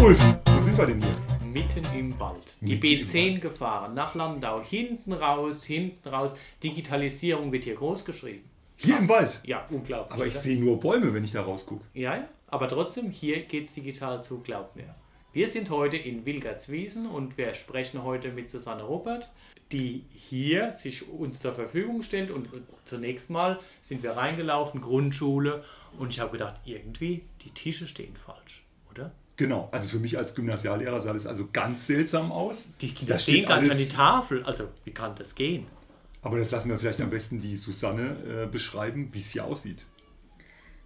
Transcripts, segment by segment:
Ulf, wo sind wir denn hier? Mitten im Wald. Die Mitten im B10 gefahren, nach Landau, hinten raus, hinten raus. Digitalisierung wird hier groß geschrieben. Hier im Wald. Ja, unglaublich. Aber ich oder? sehe nur Bäume, wenn ich da rausgucke. Ja, ja, aber trotzdem, hier geht es digital zu, glaubt mir. Wir sind heute in Wilgertswiesen und wir sprechen heute mit Susanne Robert, die hier sich uns zur Verfügung stellt. Und zunächst mal sind wir reingelaufen, Grundschule, und ich habe gedacht, irgendwie, die Tische stehen falsch, oder? Genau, also für mich als Gymnasiallehrer sah das also ganz seltsam aus. Die Kinder Da stehen nicht an die Tafel. Also, wie kann das gehen? Aber das lassen wir vielleicht am besten die Susanne äh, beschreiben, wie es hier aussieht.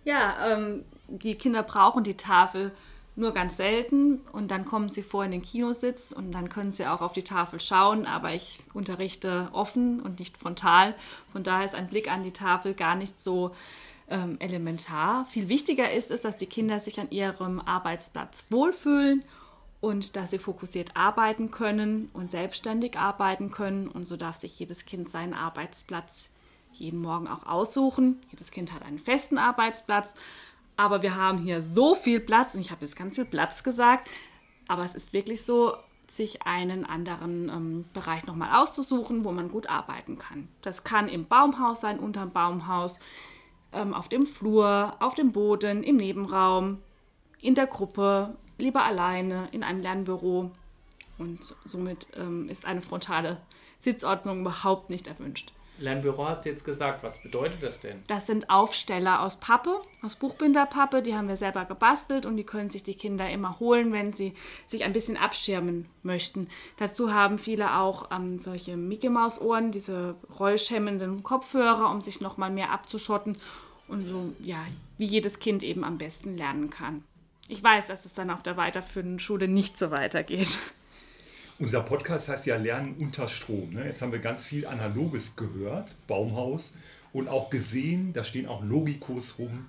Ja, ähm, die Kinder brauchen die Tafel nur ganz selten und dann kommen sie vor in den Kinositz und dann können sie auch auf die Tafel schauen, aber ich unterrichte offen und nicht frontal. Von daher ist ein Blick an die Tafel gar nicht so ähm, elementar. Viel wichtiger ist es, dass die Kinder sich an ihrem Arbeitsplatz wohlfühlen und dass sie fokussiert arbeiten können und selbstständig arbeiten können. Und so darf sich jedes Kind seinen Arbeitsplatz jeden Morgen auch aussuchen. Jedes Kind hat einen festen Arbeitsplatz. Aber wir haben hier so viel Platz, und ich habe jetzt ganz viel Platz gesagt, aber es ist wirklich so, sich einen anderen ähm, Bereich nochmal auszusuchen, wo man gut arbeiten kann. Das kann im Baumhaus sein, unterm Baumhaus, ähm, auf dem Flur, auf dem Boden, im Nebenraum, in der Gruppe, lieber alleine, in einem Lernbüro. Und somit ähm, ist eine frontale Sitzordnung überhaupt nicht erwünscht. Lernbüro hast du jetzt gesagt, was bedeutet das denn? Das sind Aufsteller aus Pappe, aus Buchbinderpappe. Die haben wir selber gebastelt und die können sich die Kinder immer holen, wenn sie sich ein bisschen abschirmen möchten. Dazu haben viele auch ähm, solche Mickey Maus Ohren, diese rollschämmenden Kopfhörer, um sich noch mal mehr abzuschotten und so ja, wie jedes Kind eben am besten lernen kann. Ich weiß, dass es dann auf der weiterführenden Schule nicht so weitergeht. Unser Podcast heißt ja Lernen unter Strom. Ne? Jetzt haben wir ganz viel Analoges gehört, Baumhaus, und auch gesehen, da stehen auch Logikos rum.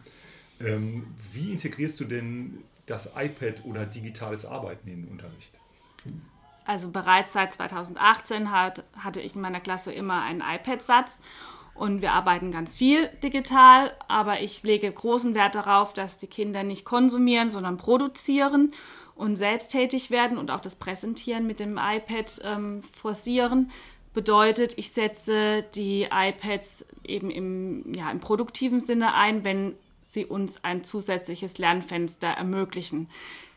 Ähm, wie integrierst du denn das iPad oder digitales Arbeiten in den Unterricht? Also bereits seit 2018 hat, hatte ich in meiner Klasse immer einen iPad-Satz und wir arbeiten ganz viel digital, aber ich lege großen Wert darauf, dass die Kinder nicht konsumieren, sondern produzieren und selbsttätig werden und auch das Präsentieren mit dem iPad ähm, forcieren. Bedeutet, ich setze die iPads eben im, ja, im produktiven Sinne ein, wenn sie uns ein zusätzliches Lernfenster ermöglichen.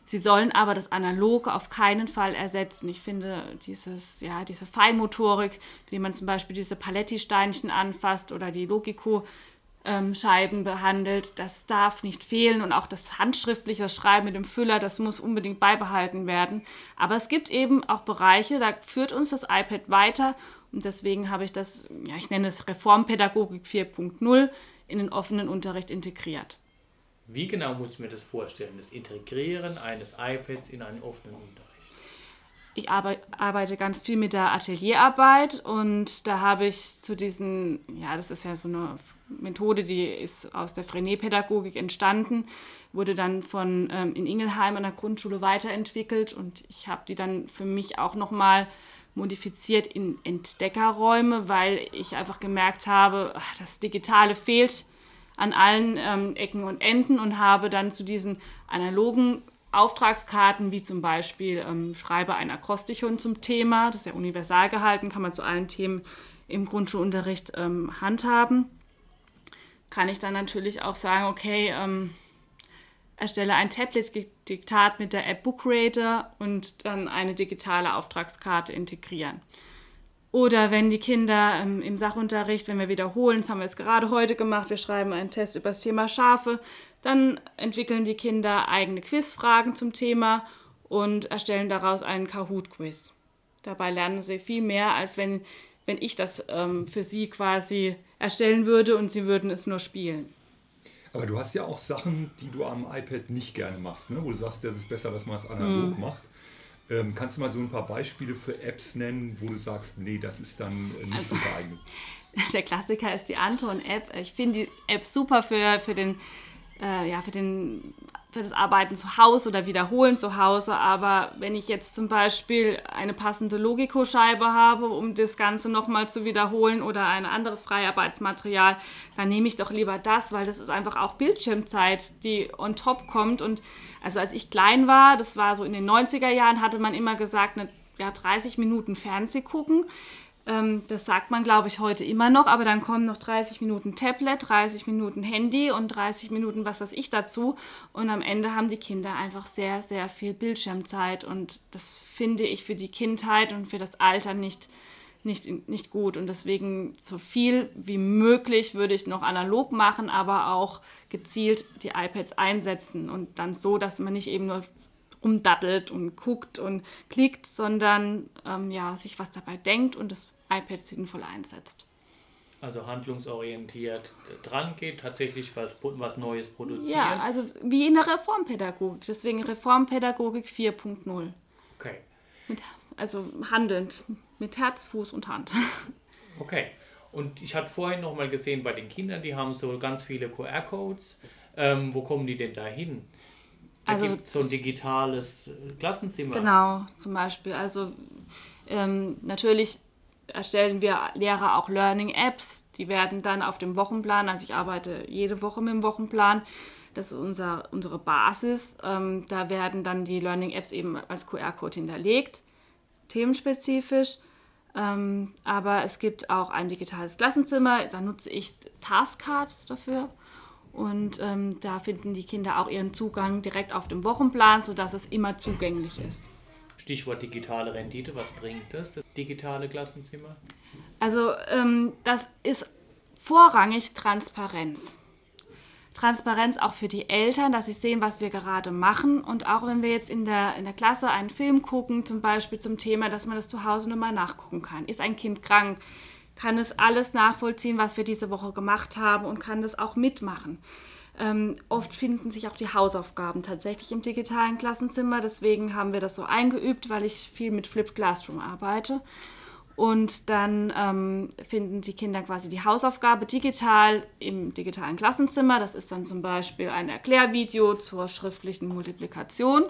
Sie sollen aber das Analoge auf keinen Fall ersetzen. Ich finde, dieses, ja, diese Feinmotorik, wie man zum Beispiel diese Paletti-Steinchen anfasst oder die Logico-Scheiben behandelt, das darf nicht fehlen. Und auch das handschriftliche Schreiben mit dem Füller, das muss unbedingt beibehalten werden. Aber es gibt eben auch Bereiche, da führt uns das iPad weiter. Und deswegen habe ich das, ja, ich nenne es Reformpädagogik 4.0, in den offenen Unterricht integriert. Wie genau muss ich mir das vorstellen? Das Integrieren eines iPads in einen offenen Unterricht. Ich arbe arbeite ganz viel mit der Atelierarbeit und da habe ich zu diesen, ja, das ist ja so eine Methode, die ist aus der Frenet-Pädagogik entstanden, wurde dann von ähm, in Ingelheim an der Grundschule weiterentwickelt und ich habe die dann für mich auch nochmal modifiziert in Entdeckerräume, weil ich einfach gemerkt habe, ach, das Digitale fehlt an allen ähm, Ecken und Enden und habe dann zu diesen analogen Auftragskarten, wie zum Beispiel ähm, schreibe ein Akrostichon zum Thema, das ist ja universal gehalten, kann man zu allen Themen im Grundschulunterricht ähm, handhaben, kann ich dann natürlich auch sagen, okay, ähm, erstelle ein Tablet-Diktat mit der App Bookrater und dann eine digitale Auftragskarte integrieren. Oder wenn die Kinder ähm, im Sachunterricht, wenn wir wiederholen, das haben wir jetzt gerade heute gemacht, wir schreiben einen Test über das Thema Schafe, dann entwickeln die Kinder eigene Quizfragen zum Thema und erstellen daraus einen Kahoot-Quiz. Dabei lernen sie viel mehr, als wenn, wenn ich das ähm, für sie quasi erstellen würde und sie würden es nur spielen. Aber du hast ja auch Sachen, die du am iPad nicht gerne machst, ne? wo du sagst, das ist besser, dass man es analog macht. Ähm, kannst du mal so ein paar Beispiele für Apps nennen, wo du sagst, nee, das ist dann äh, nicht Also- so geeignet? Der Klassiker ist die Anton-App. Ich finde die App super für, für den äh, ja, für, den, für das Arbeiten zu Hause oder Wiederholen zu Hause. Aber wenn ich jetzt zum Beispiel eine passende Logikoscheibe habe, um das Ganze nochmal zu wiederholen oder ein anderes Freiarbeitsmaterial, dann nehme ich doch lieber das, weil das ist einfach auch Bildschirmzeit, die on top kommt. Und also als ich klein war, das war so in den 90er Jahren, hatte man immer gesagt, eine, ja, 30 Minuten Fernseh gucken. Ähm, das sagt man, glaube ich, heute immer noch, aber dann kommen noch 30 Minuten Tablet, 30 Minuten Handy und 30 Minuten was weiß ich dazu. Und am Ende haben die Kinder einfach sehr, sehr viel Bildschirmzeit. Und das finde ich für die Kindheit und für das Alter nicht, nicht, nicht gut. Und deswegen so viel wie möglich würde ich noch analog machen, aber auch gezielt die iPads einsetzen. Und dann so, dass man nicht eben nur rumdattelt und guckt und klickt, sondern ähm, ja, sich was dabei denkt und das iPad sinnvoll einsetzt. Also handlungsorientiert dran geht, tatsächlich was, was Neues produziert. Ja, also wie in der Reformpädagogik. Deswegen Reformpädagogik 4.0. Okay. Mit, also handelnd, mit Herz, Fuß und Hand. Okay. Und ich hatte vorhin noch mal gesehen, bei den Kindern, die haben so ganz viele QR-Codes. Ähm, wo kommen die denn da hin? Da also gibt so ein digitales Klassenzimmer. Genau, zum Beispiel. Also ähm, natürlich erstellen wir Lehrer auch Learning-Apps. Die werden dann auf dem Wochenplan, also ich arbeite jede Woche mit dem Wochenplan, das ist unser, unsere Basis. Ähm, da werden dann die Learning-Apps eben als QR-Code hinterlegt, themenspezifisch. Ähm, aber es gibt auch ein digitales Klassenzimmer, da nutze ich Taskcards dafür. Und ähm, da finden die Kinder auch ihren Zugang direkt auf dem Wochenplan, sodass es immer zugänglich ist. Stichwort digitale Rendite, was bringt das, das digitale Klassenzimmer? Also ähm, das ist vorrangig Transparenz. Transparenz auch für die Eltern, dass sie sehen, was wir gerade machen. Und auch wenn wir jetzt in der, in der Klasse einen Film gucken, zum Beispiel zum Thema, dass man das zu Hause nochmal nachgucken kann. Ist ein Kind krank? Kann es alles nachvollziehen, was wir diese Woche gemacht haben und kann das auch mitmachen? Ähm, oft finden sich auch die Hausaufgaben tatsächlich im digitalen Klassenzimmer. Deswegen haben wir das so eingeübt, weil ich viel mit Flipped Classroom arbeite. Und dann ähm, finden die Kinder quasi die Hausaufgabe digital im digitalen Klassenzimmer. Das ist dann zum Beispiel ein Erklärvideo zur schriftlichen Multiplikation,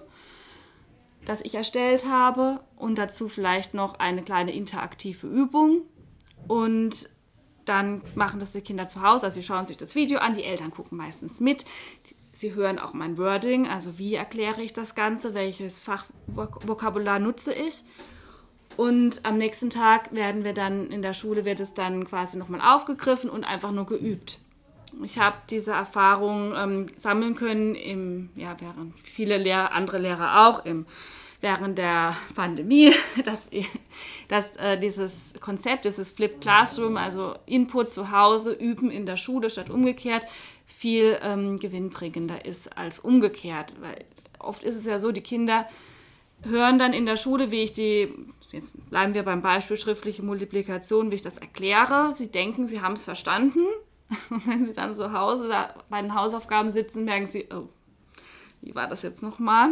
das ich erstellt habe. Und dazu vielleicht noch eine kleine interaktive Übung. Und dann machen das die Kinder zu Hause, also sie schauen sich das Video an, die Eltern gucken meistens mit. Sie hören auch mein Wording, also wie erkläre ich das Ganze, welches Fachvokabular nutze ich. Und am nächsten Tag werden wir dann in der Schule wird es dann quasi nochmal aufgegriffen und einfach nur geübt. Ich habe diese Erfahrung ähm, sammeln können, im, ja, während viele Lehr andere Lehrer auch, im während der Pandemie, dass, dass äh, dieses Konzept, dieses Flipped Classroom, also Input zu Hause, Üben in der Schule statt umgekehrt, viel ähm, gewinnbringender ist als umgekehrt. Weil oft ist es ja so, die Kinder hören dann in der Schule, wie ich die, jetzt bleiben wir beim Beispiel schriftliche Multiplikation, wie ich das erkläre. Sie denken, sie haben es verstanden. Und wenn sie dann zu Hause bei den Hausaufgaben sitzen, merken sie, oh, wie war das jetzt nochmal?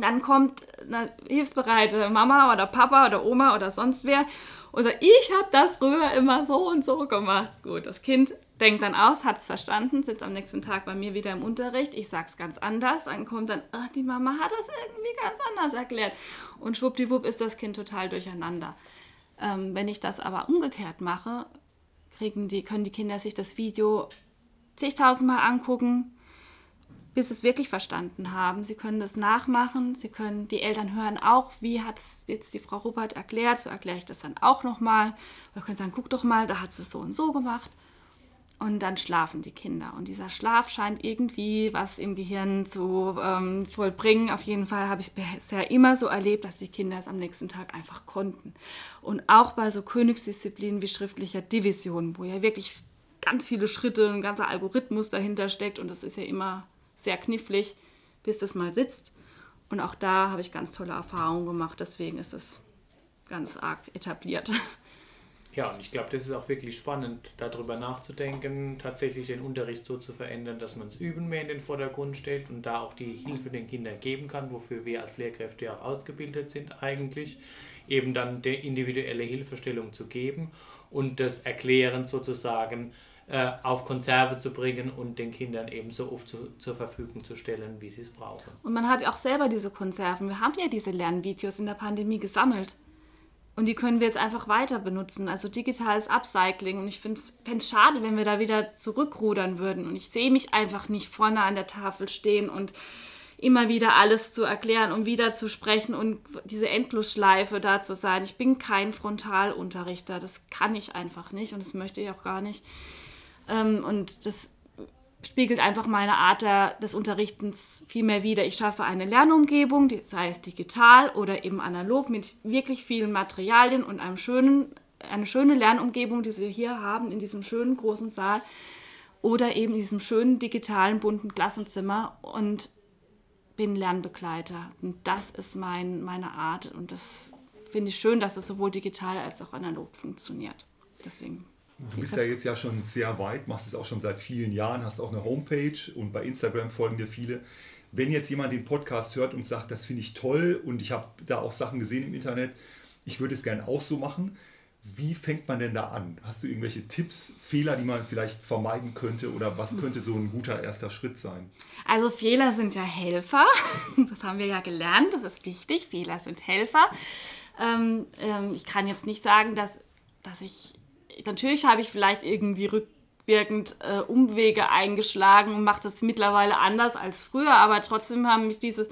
Dann kommt eine hilfsbereite Mama oder Papa oder Oma oder sonst wer und sagt, ich habe das früher immer so und so gemacht. Gut, das Kind denkt dann aus, hat es verstanden, sitzt am nächsten Tag bei mir wieder im Unterricht. Ich sage es ganz anders. Dann kommt dann, ach, die Mama hat das irgendwie ganz anders erklärt. Und schwuppdiwupp ist das Kind total durcheinander. Ähm, wenn ich das aber umgekehrt mache, kriegen die, können die Kinder sich das Video zigtausendmal angucken bis es wirklich verstanden haben. Sie können das nachmachen, sie können, die Eltern hören auch, wie hat es jetzt die Frau Rupert erklärt, so erkläre ich das dann auch nochmal. Wir können sagen, guck doch mal, da hat es so und so gemacht. Und dann schlafen die Kinder. Und dieser Schlaf scheint irgendwie was im Gehirn zu ähm, vollbringen. Auf jeden Fall habe ich es bisher immer so erlebt, dass die Kinder es am nächsten Tag einfach konnten. Und auch bei so Königsdisziplinen wie schriftlicher Division, wo ja wirklich ganz viele Schritte, ein ganzer Algorithmus dahinter steckt. Und das ist ja immer sehr knifflig, bis das mal sitzt. Und auch da habe ich ganz tolle Erfahrungen gemacht. Deswegen ist es ganz arg etabliert. Ja, und ich glaube, das ist auch wirklich spannend, darüber nachzudenken, tatsächlich den Unterricht so zu verändern, dass man das Üben mehr in den Vordergrund stellt und da auch die Hilfe den Kindern geben kann, wofür wir als Lehrkräfte ja auch ausgebildet sind eigentlich, eben dann die individuelle Hilfestellung zu geben und das Erklären sozusagen äh, auf Konserve zu bringen und den Kindern eben so oft zu, zur Verfügung zu stellen, wie sie es brauchen. Und man hat auch selber diese Konserven. Wir haben ja diese Lernvideos in der Pandemie gesammelt. Und die können wir jetzt einfach weiter benutzen. Also digitales Upcycling. Und ich fände es schade, wenn wir da wieder zurückrudern würden. Und ich sehe mich einfach nicht vorne an der Tafel stehen und immer wieder alles zu erklären und wieder zu sprechen und diese Endlosschleife da zu sein. Ich bin kein Frontalunterrichter. Das kann ich einfach nicht und das möchte ich auch gar nicht. Ähm, und das spiegelt einfach meine Art der, des Unterrichtens viel mehr wider. Ich schaffe eine Lernumgebung, die, sei es digital oder eben analog, mit wirklich vielen Materialien und einem schönen, eine schöne Lernumgebung, die Sie hier haben, in diesem schönen großen Saal oder eben in diesem schönen digitalen bunten Klassenzimmer und bin Lernbegleiter. Und das ist mein, meine Art und das finde ich schön, dass es sowohl digital als auch analog funktioniert. Deswegen Du bist ja jetzt ja schon sehr weit, machst es auch schon seit vielen Jahren, hast auch eine Homepage und bei Instagram folgen dir viele. Wenn jetzt jemand den Podcast hört und sagt, das finde ich toll und ich habe da auch Sachen gesehen im Internet, ich würde es gerne auch so machen, wie fängt man denn da an? Hast du irgendwelche Tipps, Fehler, die man vielleicht vermeiden könnte oder was könnte so ein guter erster Schritt sein? Also Fehler sind ja Helfer, das haben wir ja gelernt, das ist wichtig, Fehler sind Helfer. Ähm, ähm, ich kann jetzt nicht sagen, dass, dass ich natürlich habe ich vielleicht irgendwie rückwirkend äh, Umwege eingeschlagen und mache das mittlerweile anders als früher, aber trotzdem haben mich diese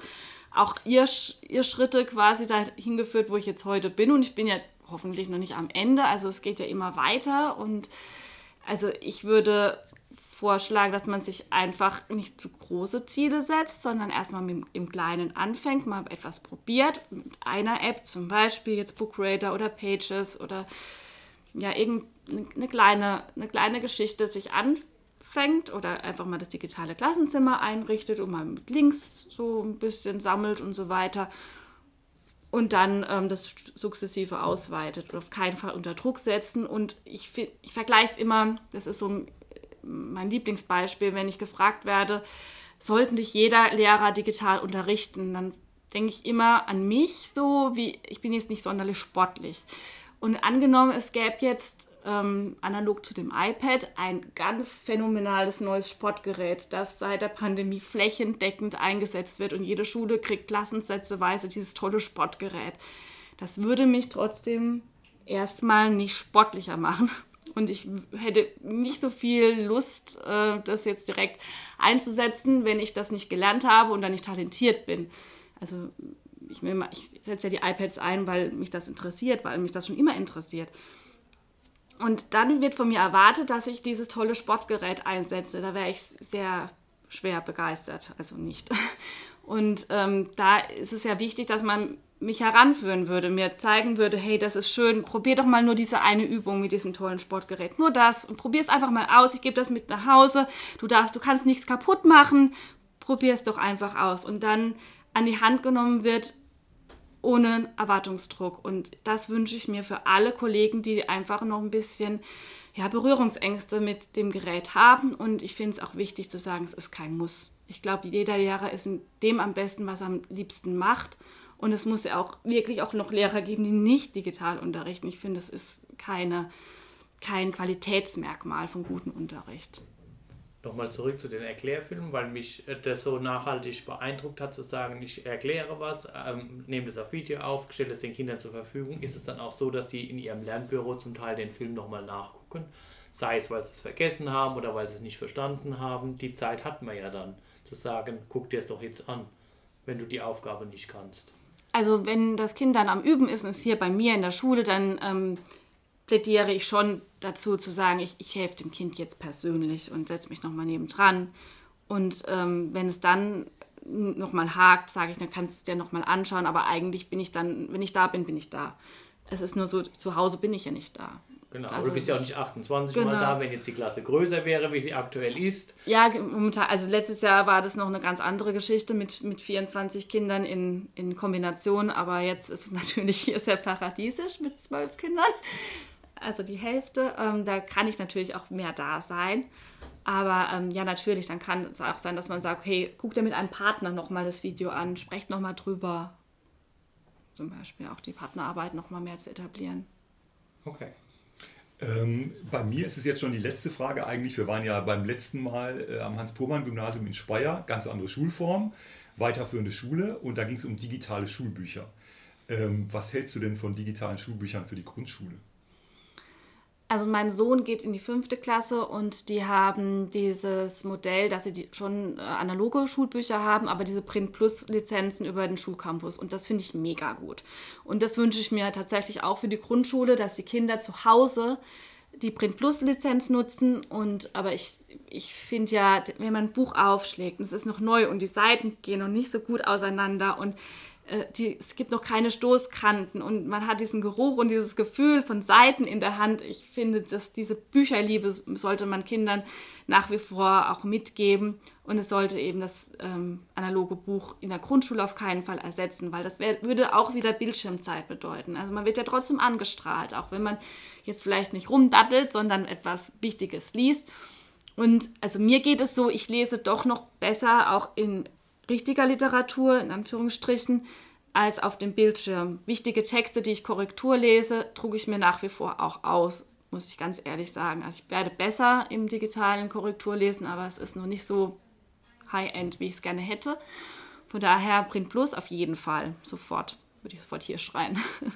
auch ihr, ihr Schritte quasi dahin geführt, wo ich jetzt heute bin. Und ich bin ja hoffentlich noch nicht am Ende, also es geht ja immer weiter. Und also ich würde vorschlagen, dass man sich einfach nicht zu große Ziele setzt, sondern erstmal mit, im Kleinen anfängt, mal etwas probiert, mit einer App zum Beispiel, jetzt Book Creator oder Pages oder ja, irgendeine kleine, eine kleine Geschichte sich anfängt oder einfach mal das digitale Klassenzimmer einrichtet und mal mit Links so ein bisschen sammelt und so weiter und dann ähm, das sukzessive ausweitet und auf keinen Fall unter Druck setzen. Und ich, ich vergleiche es immer, das ist so mein Lieblingsbeispiel, wenn ich gefragt werde, sollte nicht jeder Lehrer digital unterrichten, dann denke ich immer an mich so, wie ich bin jetzt nicht sonderlich sportlich. Und angenommen, es gäbe jetzt ähm, analog zu dem iPad ein ganz phänomenales neues Sportgerät, das seit der Pandemie flächendeckend eingesetzt wird und jede Schule kriegt klassensätzeweise dieses tolle Sportgerät. Das würde mich trotzdem erstmal nicht sportlicher machen. Und ich hätte nicht so viel Lust, äh, das jetzt direkt einzusetzen, wenn ich das nicht gelernt habe und dann nicht talentiert bin. Also ich, ich setze ja die iPads ein, weil mich das interessiert, weil mich das schon immer interessiert. Und dann wird von mir erwartet, dass ich dieses tolle Sportgerät einsetze. Da wäre ich sehr schwer begeistert, also nicht. Und ähm, da ist es ja wichtig, dass man mich heranführen würde, mir zeigen würde, hey, das ist schön, probier doch mal nur diese eine Übung mit diesem tollen Sportgerät. Nur das und probier es einfach mal aus. Ich gebe das mit nach Hause. Du darfst, du kannst nichts kaputt machen. Probier es doch einfach aus. Und dann an die Hand genommen wird, ohne Erwartungsdruck. Und das wünsche ich mir für alle Kollegen, die einfach noch ein bisschen ja, Berührungsängste mit dem Gerät haben. Und ich finde es auch wichtig zu sagen, es ist kein Muss. Ich glaube, jeder Lehrer ist in dem am besten, was er am liebsten macht. Und es muss ja auch wirklich auch noch Lehrer geben, die nicht digital unterrichten. Ich finde, es ist keine, kein Qualitätsmerkmal von gutem Unterricht nochmal zurück zu den Erklärfilmen, weil mich das so nachhaltig beeindruckt hat, zu sagen, ich erkläre was, ähm, nehme das auf Video auf, stelle es den Kindern zur Verfügung. Ist es dann auch so, dass die in ihrem Lernbüro zum Teil den Film nochmal nachgucken? Sei es, weil sie es vergessen haben oder weil sie es nicht verstanden haben. Die Zeit hat man ja dann, zu sagen, guck dir es doch jetzt an, wenn du die Aufgabe nicht kannst. Also wenn das Kind dann am Üben ist und ist hier bei mir in der Schule, dann ähm, plädiere ich schon dazu zu sagen, ich, ich helfe dem Kind jetzt persönlich und setze mich nochmal nebendran. Und ähm, wenn es dann nochmal hakt, sage ich, dann kannst du es dir nochmal anschauen, aber eigentlich bin ich dann, wenn ich da bin, bin ich da. Es ist nur so, zu Hause bin ich ja nicht da. Genau, also du bist ja auch nicht 28 genau. Mal da, wenn jetzt die Klasse größer wäre, wie sie aktuell ist. Ja, momentan, also letztes Jahr war das noch eine ganz andere Geschichte mit, mit 24 Kindern in, in Kombination, aber jetzt ist es natürlich hier sehr paradiesisch mit zwölf Kindern also die Hälfte. Ähm, da kann ich natürlich auch mehr da sein. Aber ähm, ja, natürlich, dann kann es auch sein, dass man sagt, hey, guck dir mit einem Partner nochmal das Video an, sprecht nochmal drüber. Zum Beispiel auch die Partnerarbeit nochmal mehr zu etablieren. Okay. Ähm, bei mir ist es jetzt schon die letzte Frage eigentlich. Wir waren ja beim letzten Mal äh, am Hans-Pohlmann-Gymnasium in Speyer, ganz andere Schulform, weiterführende Schule und da ging es um digitale Schulbücher. Ähm, was hältst du denn von digitalen Schulbüchern für die Grundschule? Also mein Sohn geht in die fünfte Klasse und die haben dieses Modell, dass sie die schon äh, analoge Schulbücher haben, aber diese Print Plus Lizenzen über den Schulcampus und das finde ich mega gut. Und das wünsche ich mir tatsächlich auch für die Grundschule, dass die Kinder zu Hause die Print Plus Lizenz nutzen und aber ich, ich finde ja, wenn man ein Buch aufschlägt und es ist noch neu und die Seiten gehen noch nicht so gut auseinander und die, es gibt noch keine Stoßkanten und man hat diesen Geruch und dieses Gefühl von Seiten in der Hand. Ich finde, dass diese Bücherliebe sollte man Kindern nach wie vor auch mitgeben und es sollte eben das ähm, analoge Buch in der Grundschule auf keinen Fall ersetzen, weil das wär, würde auch wieder Bildschirmzeit bedeuten. Also man wird ja trotzdem angestrahlt, auch wenn man jetzt vielleicht nicht rumdattelt, sondern etwas Wichtiges liest. Und also mir geht es so, ich lese doch noch besser auch in richtiger Literatur, in Anführungsstrichen, als auf dem Bildschirm. Wichtige Texte, die ich Korrektur lese, trug ich mir nach wie vor auch aus, muss ich ganz ehrlich sagen. Also ich werde besser im digitalen Korrekturlesen, aber es ist noch nicht so high-end, wie ich es gerne hätte. Von daher Print Plus auf jeden Fall, sofort, würde ich sofort hier schreien.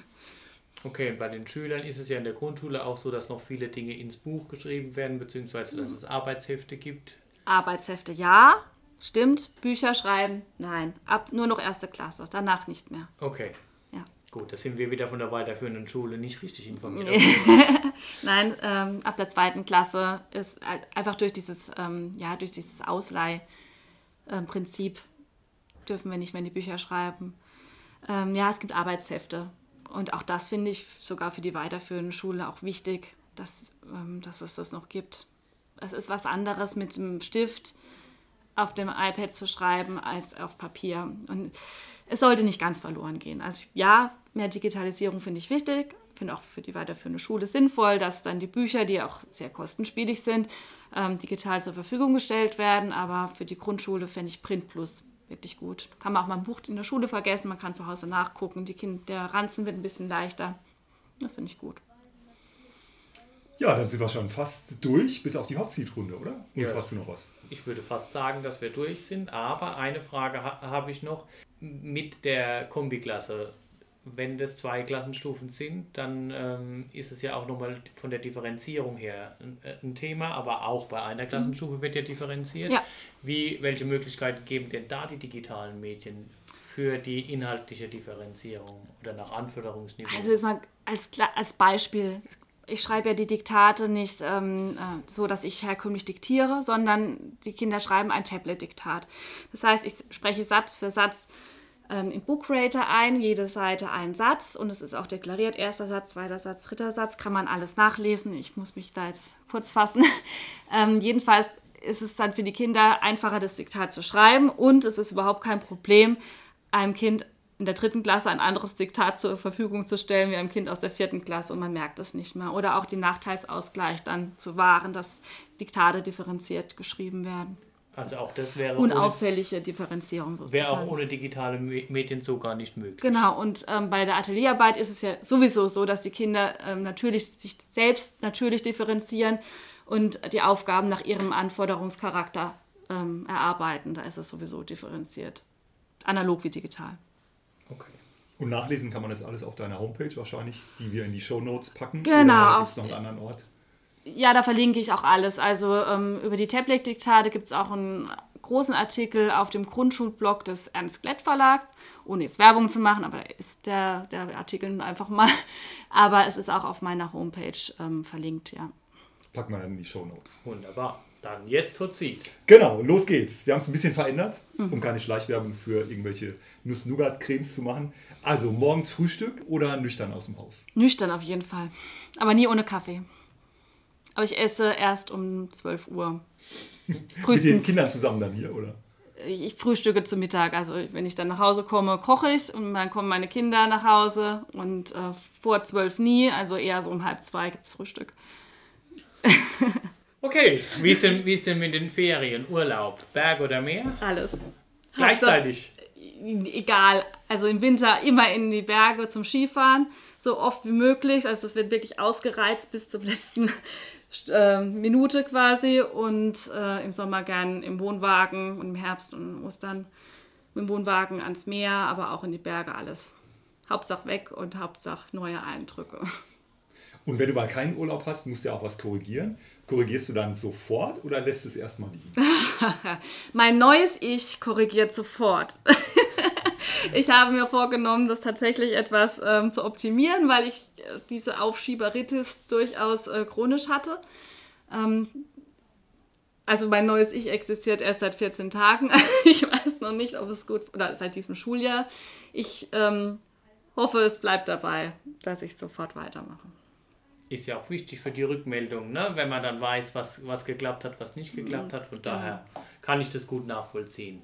Okay, bei den Schülern ist es ja in der Grundschule auch so, dass noch viele Dinge ins Buch geschrieben werden, beziehungsweise dass es Arbeitshefte gibt. Arbeitshefte ja, Stimmt, Bücher schreiben, nein. Ab nur noch erste Klasse, danach nicht mehr. Okay. Ja. Gut, da sind wir wieder von der weiterführenden Schule nicht richtig informiert. nein, ähm, ab der zweiten Klasse ist einfach durch dieses, ähm, ja, durch dieses Ausleihprinzip dürfen wir nicht mehr in die Bücher schreiben. Ähm, ja, es gibt Arbeitshefte. Und auch das finde ich sogar für die weiterführende Schule auch wichtig, dass, ähm, dass es das noch gibt. Es ist was anderes mit dem Stift auf dem iPad zu schreiben als auf Papier. Und es sollte nicht ganz verloren gehen. Also ja, mehr Digitalisierung finde ich wichtig, finde auch für die weiterführende Schule sinnvoll, dass dann die Bücher, die auch sehr kostenspielig sind, ähm, digital zur Verfügung gestellt werden. Aber für die Grundschule fände ich Print Plus wirklich gut. Kann man auch mal ein Buch in der Schule vergessen, man kann zu Hause nachgucken, die kind, der Ranzen wird ein bisschen leichter. Das finde ich gut. Ja, dann sind wir schon fast durch, bis auf die Hot Seat Runde, oder? Oder ja. hast du noch was? Ich würde fast sagen, dass wir durch sind, aber eine Frage ha habe ich noch mit der Kombiklasse. Wenn das zwei Klassenstufen sind, dann ähm, ist es ja auch nochmal von der Differenzierung her ein, äh, ein, Thema, aber auch bei einer Klassenstufe wird ja differenziert. Ja. Wie, welche Möglichkeiten geben denn da die digitalen Medien für die inhaltliche Differenzierung oder nach Anforderungsniveau? Also jetzt mal als, als Beispiel, ich schreibe ja die Diktate nicht ähm, äh, so, dass ich herkömmlich diktiere, sondern die Kinder schreiben ein Tablet-Diktat. Das heißt, ich spreche Satz für Satz ähm, im Bookrater ein, jede Seite einen Satz und es ist auch deklariert, erster Satz, zweiter Satz, dritter Satz, kann man alles nachlesen. Ich muss mich da jetzt kurz fassen. ähm, jedenfalls ist es dann für die Kinder einfacher, das Diktat zu schreiben und es ist überhaupt kein Problem, einem Kind in der dritten Klasse ein anderes Diktat zur Verfügung zu stellen wie einem Kind aus der vierten Klasse und man merkt es nicht mehr. Oder auch den Nachteilsausgleich dann zu wahren, dass Diktate differenziert geschrieben werden. Also auch das wäre unauffällige ohne, Differenzierung sozusagen. Wäre auch ohne digitale Medien so gar nicht möglich. Genau, und ähm, bei der Atelierarbeit ist es ja sowieso so, dass die Kinder ähm, natürlich sich selbst natürlich differenzieren und die Aufgaben nach ihrem Anforderungscharakter ähm, erarbeiten. Da ist es sowieso differenziert. Analog wie digital. Okay. Und nachlesen kann man das alles auf deiner Homepage wahrscheinlich, die wir in die Show Notes packen. Genau. Oder gibt es noch einen anderen Ort? Ja, da verlinke ich auch alles. Also ähm, über die Tablet-Diktate gibt es auch einen großen Artikel auf dem Grundschulblog des Ernst Glett Verlags, ohne jetzt Werbung zu machen, aber ist der, der Artikel einfach mal. Aber es ist auch auf meiner Homepage ähm, verlinkt, ja. Packen wir dann in die Show Notes. Wunderbar. Dann jetzt Hozit. Genau, los geht's. Wir haben es ein bisschen verändert, mhm. um keine Schleichwerbung für irgendwelche Nuss-Nougat-Cremes zu machen. Also morgens Frühstück oder nüchtern aus dem Haus? Nüchtern auf jeden Fall. Aber nie ohne Kaffee. Aber ich esse erst um 12 Uhr. Mit den Kindern zusammen dann hier, oder? Ich frühstücke zu Mittag. Also wenn ich dann nach Hause komme, koche ich und dann kommen meine Kinder nach Hause und äh, vor zwölf nie, also eher so um halb zwei gibt es Frühstück. Okay, wie ist, denn, wie ist denn mit den Ferien? Urlaub? Berg oder Meer? Alles. Gleichzeitig? egal. Also im Winter immer in die Berge zum Skifahren, so oft wie möglich. Also das wird wirklich ausgereizt bis zur letzten äh, Minute quasi. Und äh, im Sommer gern im Wohnwagen und im Herbst und Ostern mit dem Wohnwagen ans Meer, aber auch in die Berge alles. Hauptsache weg und Hauptsache neue Eindrücke. Und wenn du mal keinen Urlaub hast, musst du ja auch was korrigieren. Korrigierst du dann sofort oder lässt es erstmal liegen? mein neues Ich korrigiert sofort. ich habe mir vorgenommen, das tatsächlich etwas ähm, zu optimieren, weil ich äh, diese Aufschieberitis durchaus äh, chronisch hatte. Ähm, also mein neues Ich existiert erst seit 14 Tagen. ich weiß noch nicht, ob es gut oder seit diesem Schuljahr. Ich ähm, hoffe, es bleibt dabei, dass ich sofort weitermache ist ja auch wichtig für die Rückmeldung, ne? wenn man dann weiß, was, was geklappt hat, was nicht geklappt hat. Von daher kann ich das gut nachvollziehen.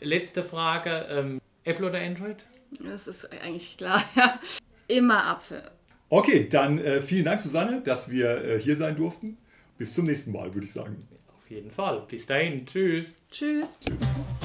Letzte Frage, ähm, Apple oder Android? Das ist eigentlich klar, ja. Immer Apfel. Okay, dann äh, vielen Dank, Susanne, dass wir äh, hier sein durften. Bis zum nächsten Mal, würde ich sagen. Auf jeden Fall. Bis dahin. Tschüss. Tschüss. Tschüss.